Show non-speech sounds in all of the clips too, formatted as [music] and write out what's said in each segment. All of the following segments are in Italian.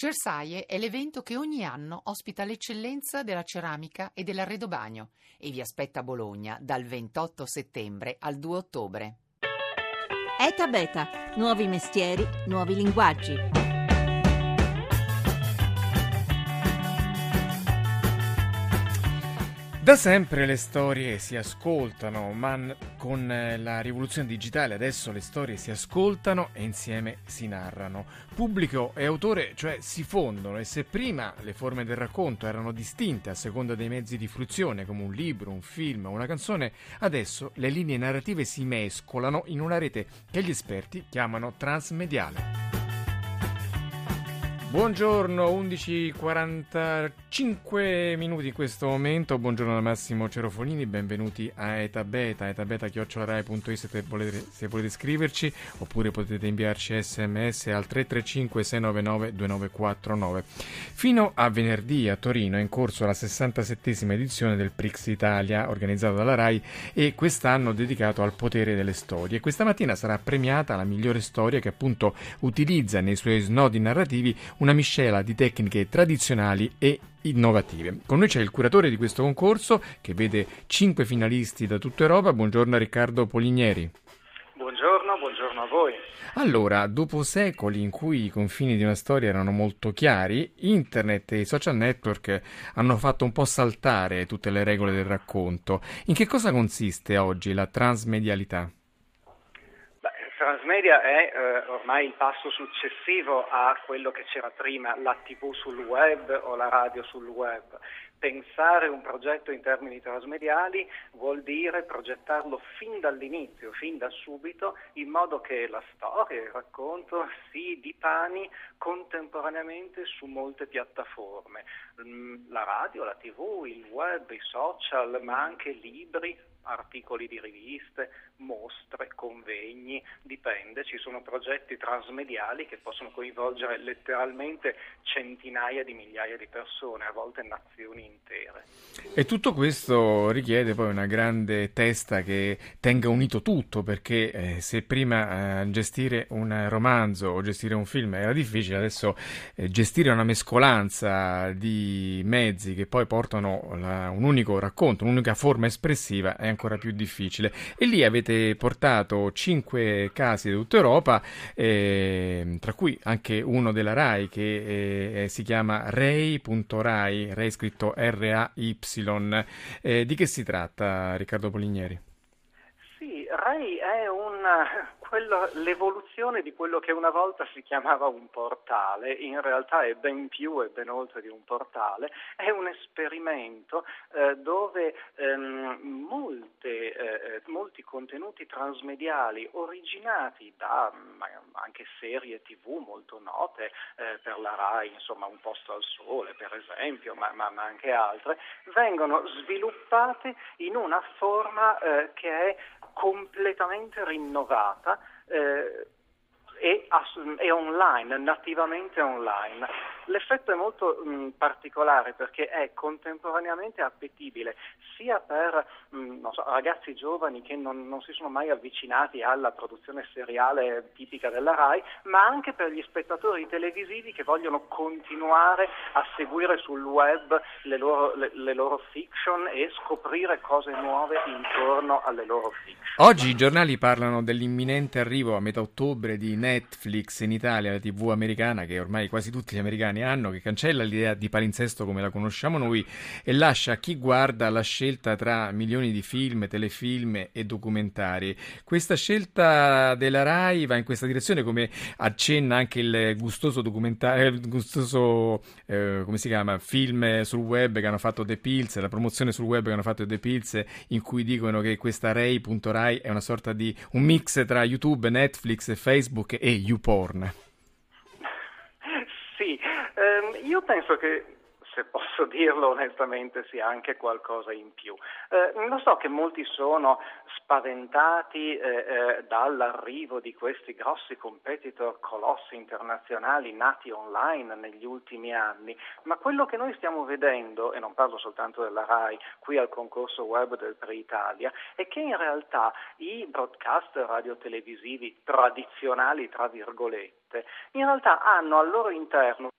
Cersaie è l'evento che ogni anno ospita l'eccellenza della ceramica e dell'arredobagno e vi aspetta a Bologna dal 28 settembre al 2 ottobre. ETA Beta, nuovi mestieri, nuovi linguaggi. Da sempre le storie si ascoltano, ma con eh, la rivoluzione digitale adesso le storie si ascoltano e insieme si narrano. Pubblico e autore, cioè, si fondono e se prima le forme del racconto erano distinte a seconda dei mezzi di fruizione, come un libro, un film o una canzone, adesso le linee narrative si mescolano in una rete che gli esperti chiamano transmediale. Buongiorno, 11.45 minuti in questo momento. Buongiorno da Massimo Cerofolini, benvenuti a Eta Beta, etabeta.rai.it se volete, se volete scriverci oppure potete inviarci sms al 335 699 2949. Fino a venerdì a Torino è in corso la 67esima edizione del Prix Italia organizzato dalla RAI e quest'anno dedicato al potere delle storie. Questa mattina sarà premiata la migliore storia che appunto utilizza nei suoi snodi narrativi una miscela di tecniche tradizionali e innovative. Con noi c'è il curatore di questo concorso che vede cinque finalisti da tutta Europa. Buongiorno Riccardo Poligneri. Buongiorno, buongiorno a voi. Allora, dopo secoli in cui i confini di una storia erano molto chiari, internet e i social network hanno fatto un po' saltare tutte le regole del racconto. In che cosa consiste oggi la transmedialità? Transmedia è eh, ormai il passo successivo a quello che c'era prima, la TV sul web o la radio sul web. Pensare un progetto in termini trasmediali vuol dire progettarlo fin dall'inizio, fin da subito, in modo che la storia, il racconto si dipani contemporaneamente su molte piattaforme. Mm, la radio, la TV, il web, i social, ma anche libri, articoli di riviste, mostre, convegni, dipende, ci sono progetti transmediali che possono coinvolgere letteralmente centinaia di migliaia di persone, a volte nazioni intere. E tutto questo richiede poi una grande testa che tenga unito tutto, perché eh, se prima eh, gestire un romanzo o gestire un film era difficile, adesso eh, gestire una mescolanza di mezzi che poi portano la, un unico racconto, un'unica forma espressiva è ancora più difficile. E lì avete portato cinque casi di tutta Europa, eh, tra cui anche uno della RAI che eh, si chiama Rai.rai, Rai scritto R-A-Y. Eh, di che si tratta, Riccardo Poligneri? Sì, Rai è un quello, l'evoluzione di quello che una volta si chiamava un portale, in realtà è ben più e ben oltre di un portale, è un esperimento eh, dove ehm, molte, eh, molti contenuti transmediali originati da anche serie tv molto note eh, per la RAI, insomma Un posto al sole per esempio, ma, ma, ma anche altre, vengono sviluppate in una forma eh, che è completamente rinnovata eh, e, online, nativamente online. L'effetto è molto mh, particolare perché è contemporaneamente appetibile sia per mh, so, ragazzi giovani che non, non, si sono mai avvicinati alla produzione seriale tipica della RAI, ma anche per gli spettatori televisivi che vogliono continuare a seguire sul web le loro, le, le loro fiction e scoprire cose nuove intorno alle loro fiction. Oggi i giornali parlano dell'imminente arrivo a metà ottobre di Netflix in Italia, la TV americana che ormai quasi tutti gli americani anni anno che cancella l'idea di palinsesto come la conosciamo noi e lascia a chi guarda la scelta tra milioni di film, telefilm e documentari. Questa scelta della RAI va in questa direzione come accenna anche il gustoso documentario, il gustoso eh, come si chiama, film sul web che hanno fatto The Pills, la promozione sul web che hanno fatto The Pills in cui dicono che questa Rai.rai è una sorta di un mix tra YouTube, Netflix, Facebook e YouPorn. Eh, io penso che se posso [laughs] dirlo onestamente, sia anche qualcosa in più. Eh, lo so che molti sono spaventati eh, eh, dall'arrivo di questi grossi competitor colossi internazionali nati online negli ultimi anni, ma quello che noi stiamo vedendo, e non parlo soltanto della RAI, qui al concorso web del Pre-Italia, è che in realtà i broadcast radiotelevisivi tradizionali, tra virgolette, in realtà hanno al loro interno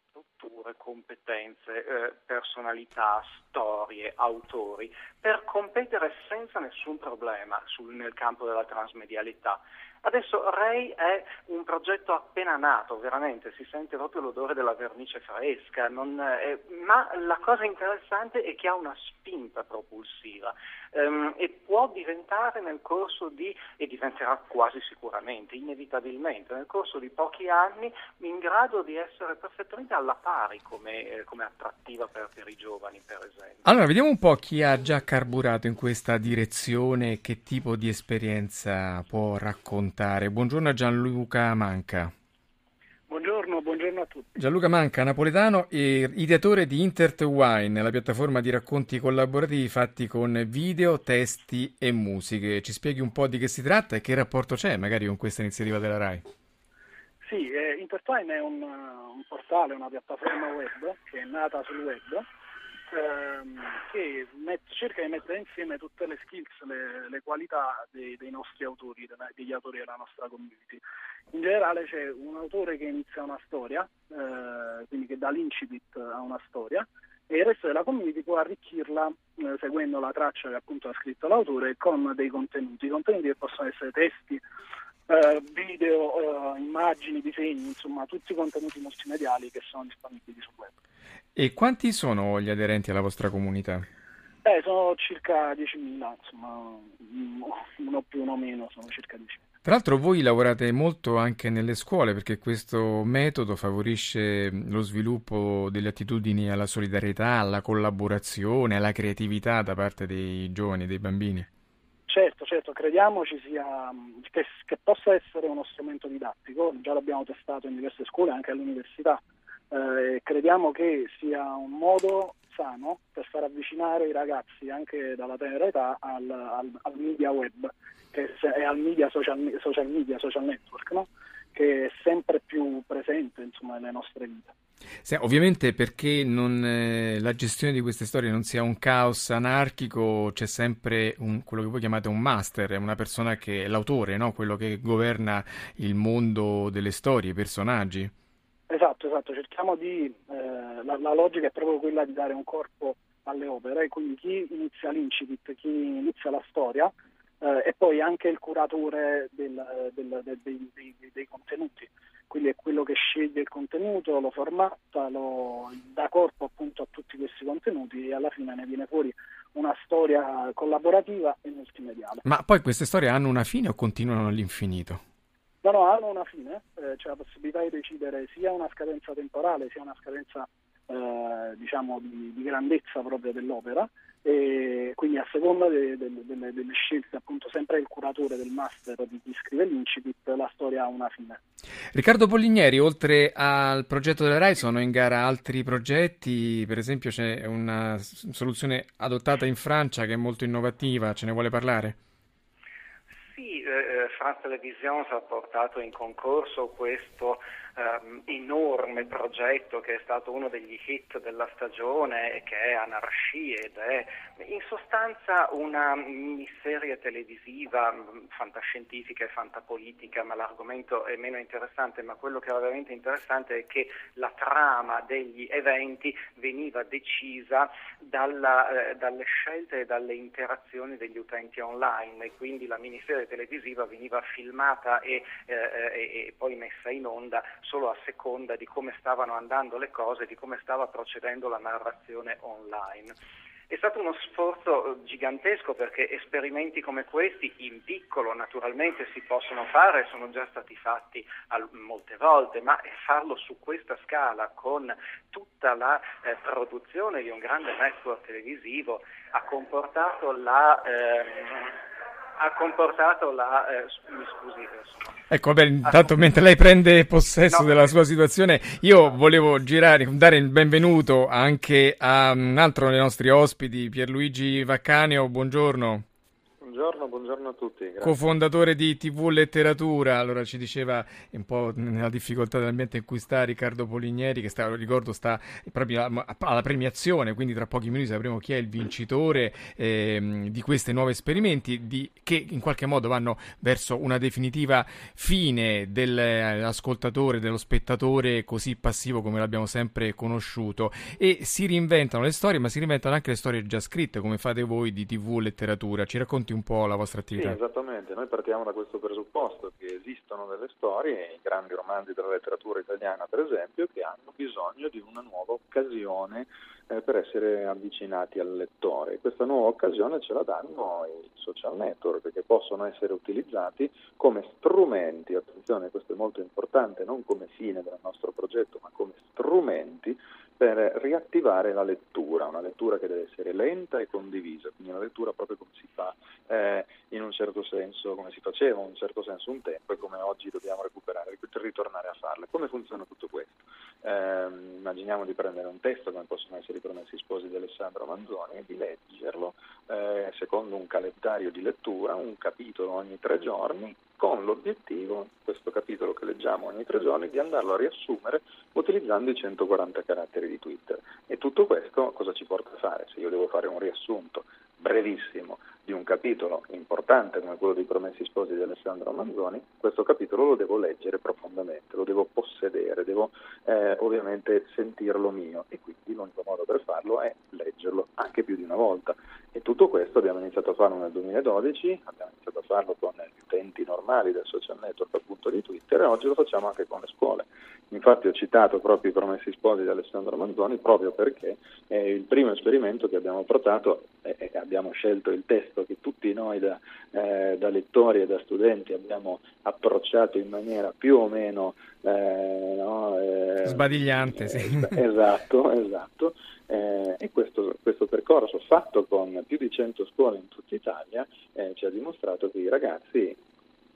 altre competenze, eh, personalità, storie, autori, per competere senza nessun problema sul, nel campo della transmedialità. Adesso Ray è un progetto appena nato, veramente, si sente proprio l'odore della vernice fresca, è, ma la cosa interessante è che ha una spinta propulsiva ehm, e può diventare nel corso di, e diventerà quasi sicuramente, inevitabilmente, nel corso di pochi anni in grado di essere perfettamente alla pari come, eh, come attrattiva per, per i giovani, per esempio. Allora, vediamo un po' chi ha già carburato in questa direzione, che tipo di esperienza può raccontare raccontare. Buongiorno a Gianluca Manca. Buongiorno, buongiorno a tutti. Gianluca Manca, napoletano e ideatore di Intert Wine, la piattaforma di racconti collaborativi fatti con video, testi e musiche. Ci spieghi un po' di che si tratta e che rapporto c'è magari con questa iniziativa della RAI? Sì, eh, Intert Wine è un, un portale, una piattaforma web che è nata sul web ehm, che met- cerca di mettere insieme tutte le skills, le, le qualità dei, dei, nostri autori, degli autori della nostra community. In generale c'è un autore che inizia una storia, eh, quindi che dà l'incipit a una storia, e il resto della community può arricchirla eh, seguendo la traccia che appunto ha scritto l'autore con dei contenuti, contenuti che possono essere testi, eh, video, eh, immagini, disegni, insomma tutti i contenuti multimediali che sono disponibili sul web. E quanti sono gli aderenti alla vostra comunità? Eh, sono circa 10.000, insomma, uno più uno meno, sono circa 10.000. Tra l'altro voi lavorate molto anche nelle scuole perché questo metodo favorisce lo sviluppo delle attitudini alla solidarietà, alla collaborazione, alla creatività da parte dei giovani, dei bambini. Certo, certo, crediamo sia, che, che possa essere uno strumento didattico, già l'abbiamo testato in diverse scuole, anche all'università eh, crediamo che sia un modo sano per far avvicinare i ragazzi anche dalla tenera età al, al, al media web è al media social, social media, social network, no? Che è sempre più presente insomma, nelle nostre vite. Sì, ovviamente perché non, eh, la gestione di queste storie non sia un caos anarchico, c'è sempre un, quello che voi chiamate un master, una persona che è l'autore, no? quello che governa il mondo delle storie, i personaggi. Esatto, esatto, cerchiamo di, eh, la, la, logica è proprio quella di dare un corpo alle opere, quindi chi inizia l'incipit, chi inizia la storia eh, e poi anche il curatore del, del, del, dei, dei, dei, contenuti, quindi è quello che sceglie il contenuto, lo formatta, lo dà corpo appunto a tutti questi contenuti e alla fine ne viene fuori una storia collaborativa e multimediale. Ma poi queste storie hanno una fine o continuano all'infinito? No, no, hanno una fine, eh, c'è la possibilità di decidere sia una scadenza temporale sia una scadenza eh, diciamo di, di, grandezza proprio dell'opera e quindi a seconda de, de, de, delle scelte appunto sempre il curatore del master di chi scrive l'incipit la storia ha una fine. Riccardo Polligneri, oltre al progetto della RAI sono in gara altri progetti, per esempio c'è una soluzione adottata in Francia che è molto innovativa, ce ne vuole parlare? Sì, eh, France Televisions ha portato in concorso questo um, enorme progetto che è stato uno degli hit della stagione, che è Anarchie ed è in sostanza una miniserie televisiva mm, fantascientifica e fantapolitica, ma l'argomento è meno interessante, ma quello che era veramente interessante è che la trama degli eventi veniva decisa dalla, eh, dalle scelte e dalle interazioni degli utenti online e quindi la miniserie televisiva veniva filmata e, eh, e, e poi messa in onda solo a seconda di come stavano andando le cose, di come stava procedendo la narrazione online. È stato uno sforzo eh, gigantesco perché esperimenti come questi in piccolo naturalmente si possono fare, sono già stati fatti molte volte, ma farlo su questa scala con tutta la eh, produzione di un grande network televisivo ha comportato la... Eh, ha comportato la... Eh, mi scusi. Ecco, vabbè, intanto mentre lei prende possesso no, della sua situazione, io volevo girare, dare il benvenuto anche a un altro dei nostri ospiti, Pierluigi Vaccaneo, buongiorno. Buongiorno, buongiorno a tutti. Grazie. Cofondatore di TV Letteratura, allora ci diceva un po' nella difficoltà dell'ambiente in cui sta Riccardo Poligneri, che sta, ricordo sta proprio alla premiazione, quindi tra pochi minuti sapremo chi è il vincitore eh, di questi nuovi esperimenti di, che in qualche modo vanno verso una definitiva fine dell'ascoltatore, dello spettatore così passivo come l'abbiamo sempre conosciuto e si reinventano le storie, ma si reinventano anche le storie già scritte come fate voi di TV Letteratura. Ci racconti un po' la vostra attività? Sì, esattamente. Noi partiamo da questo presupposto che esistono delle storie, i grandi romanzi della letteratura italiana per esempio, che hanno bisogno di una nuova occasione eh, per essere avvicinati al lettore. Questa nuova occasione ce la danno i social network che possono essere utilizzati come strumenti, attenzione questo è molto importante, non come fine del nostro progetto, ma come strumenti per riattivare la lettura, una lettura che deve essere lenta e condivisa, quindi una lettura proprio come si fa eh, in un certo senso, come si faceva in un certo senso un tempo e come oggi dobbiamo recuperare, ritornare a farla. Come funziona tutto questo? Eh, immaginiamo di prendere un testo come possono essere i Promessi Sposi di Alessandro Manzoni e di leggerlo eh, secondo un calendario di lettura, un capitolo ogni tre giorni, con l'obiettivo, questo capitolo che leggiamo ogni tre giorni, di andarlo a riassumere utilizzando i 140 caratteri di Twitter. E tutto questo cosa ci porta a fare? Se io devo fare un riassunto brevissimo di un capitolo importante come quello dei Promessi Sposi di Alessandro Manzoni, questo capitolo lo devo leggere profondamente, lo devo possedere, devo eh, ovviamente sentirlo mio e quindi l'unico modo per farlo è leggerlo anche più di una volta. E tutto questo abbiamo iniziato a farlo nel 2012, abbiamo iniziato a farlo con gli utenti normali del social network appunto di Twitter e oggi lo facciamo anche con le scuole. Infatti ho citato proprio i Promessi Sposi di Alessandro Manzoni proprio perché è il primo esperimento che abbiamo portato e abbiamo scelto il testo che tutti noi da, eh, da, lettori e da studenti abbiamo approcciato in maniera più o meno eh, no, eh, sbadigliante. Sì. Esatto, esatto. Eh, e questo, questo, percorso fatto con più di 100 scuole in tutta Italia eh, ci ha dimostrato che i ragazzi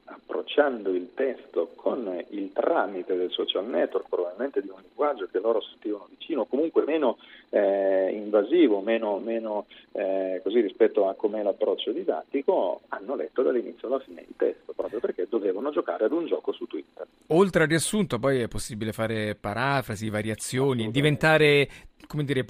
approcciando il testo con il tramite del social network, probabilmente di un linguaggio che loro sentivano vicino, comunque meno eh, invasivo, meno, meno eh, così rispetto a com'è l'approccio didattico, hanno letto dall'inizio alla fine il testo, proprio perché dovevano giocare ad un gioco su Twitter. Oltre al riassunto, poi è possibile fare parafrasi, variazioni, diventare come dire,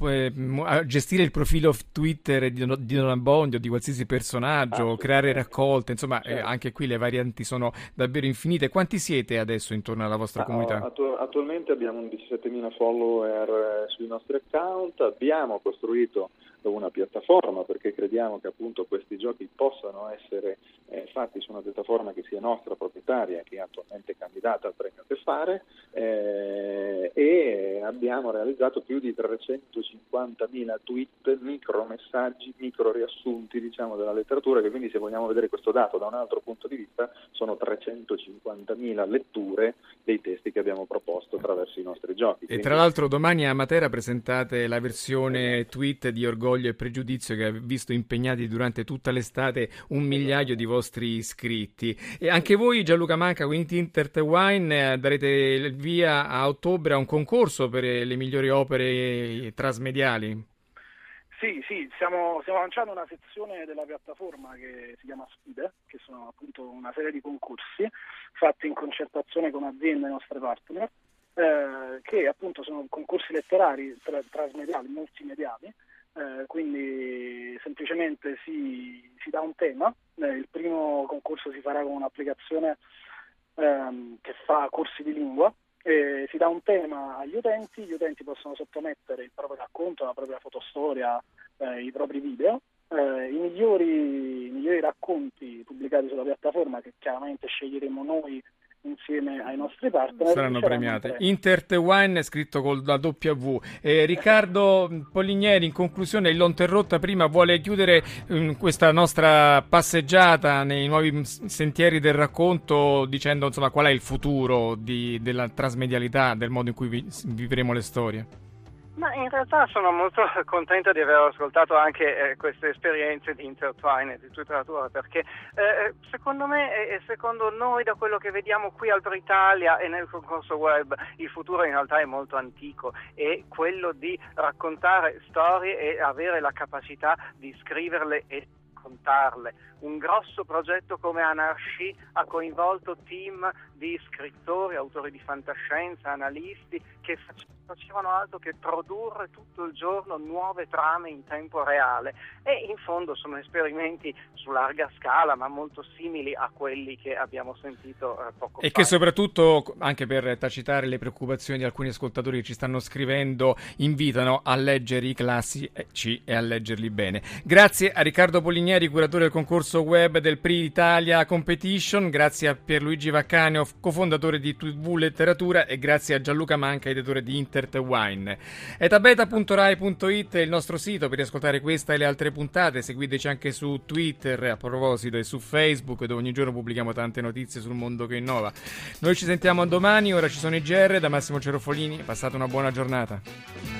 gestire il profilo Twitter di, di Don Abbondio, di qualsiasi personaggio, creare raccolte, insomma, eh, certo. anche qui le varianti sono davvero infinite. Quanti siete adesso intorno alla vostra ah, comunità? Attu- attualmente abbiamo 17.000 follower eh, sui nostri account, abbiamo costruito una piattaforma perché crediamo che appunto questi giochi possano essere eh, fatti su una piattaforma che sia nostra proprietaria, che è attualmente candidata al premio che fare eh, e abbiamo realizzato più di 350.000 tweet, micromessaggi, micro riassunti diciamo, della letteratura che quindi se vogliamo vedere questo dato da un altro punto di vista sono 350.000 letture dei testi che abbiamo proposto attraverso i nostri giochi. E tra l'altro domani a Matera presentate la versione tweet di Orgoglio e pregiudizio che ha visto impegnati durante tutta l'estate un migliaio di vostri iscritti. E anche voi, Gianluca Manca, quindi Intert Wine, darete il via a ottobre a un concorso per le migliori opere trasmediali. Sì, sì, stiamo, stiamo, lanciando una sezione della piattaforma che si chiama Sfide, che sono appunto una serie di concorsi fatti in concertazione con aziende e nostre partner, eh, che appunto sono concorsi letterari tra, trasmediali, multimediali, eh, quindi semplicemente si, si, dà un tema, eh, il primo concorso si farà con un'applicazione ehm, che fa corsi di lingua, e si dà un tema agli utenti, gli utenti possono sottomettere il proprio racconto, la propria fotostoria, eh, i propri video. Eh, i, migliori, i migliori racconti pubblicati sulla piattaforma che chiaramente sceglieremo noi insieme ai nostri partner. Saranno premiate. Intert Wine è scritto con la W. Eh, Riccardo Poligneri, in conclusione, il Lonterrotta prima vuole chiudere um, questa nostra passeggiata nei nuovi sentieri del racconto dicendo insomma qual è il futuro di, della trasmedialità, del modo in cui vi, vivremo le storie. Ma in realtà sono molto [laughs] contento di aver ascoltato anche eh, queste esperienze di Intertwine di letteratura perché eh, secondo me e secondo noi da quello che vediamo qui a Alto Italia e nel concorso web il futuro in realtà è molto antico è quello di raccontare storie e avere la capacità di scriverle e raccontarle. Un grosso progetto come Anarchy ha coinvolto team di scrittori, autori di fantascienza, analisti che facevano altro che produrre tutto il giorno nuove trame in tempo reale e in fondo sono esperimenti su larga scala ma molto simili a quelli che abbiamo sentito eh, poco e fa. E che soprattutto, anche per tacitare le preoccupazioni di alcuni ascoltatori che ci stanno scrivendo, invitano a leggere i classici e a leggerli bene. Grazie a Riccardo Poligneri, curatore del concorso web del PRI Italia Competition, grazie a Pierluigi Vaccanio, cofondatore di TV Letteratura e grazie a Gianluca Manca, editore di Intert Wine. etabeta.rai.it è il nostro sito per riascoltare questa e le altre puntate, seguiteci anche su Twitter a proposito e su Facebook dove ogni giorno pubblichiamo tante notizie sul mondo che innova. Noi ci sentiamo domani, ora ci sono i GR da Massimo Cerofolini, passate una buona giornata.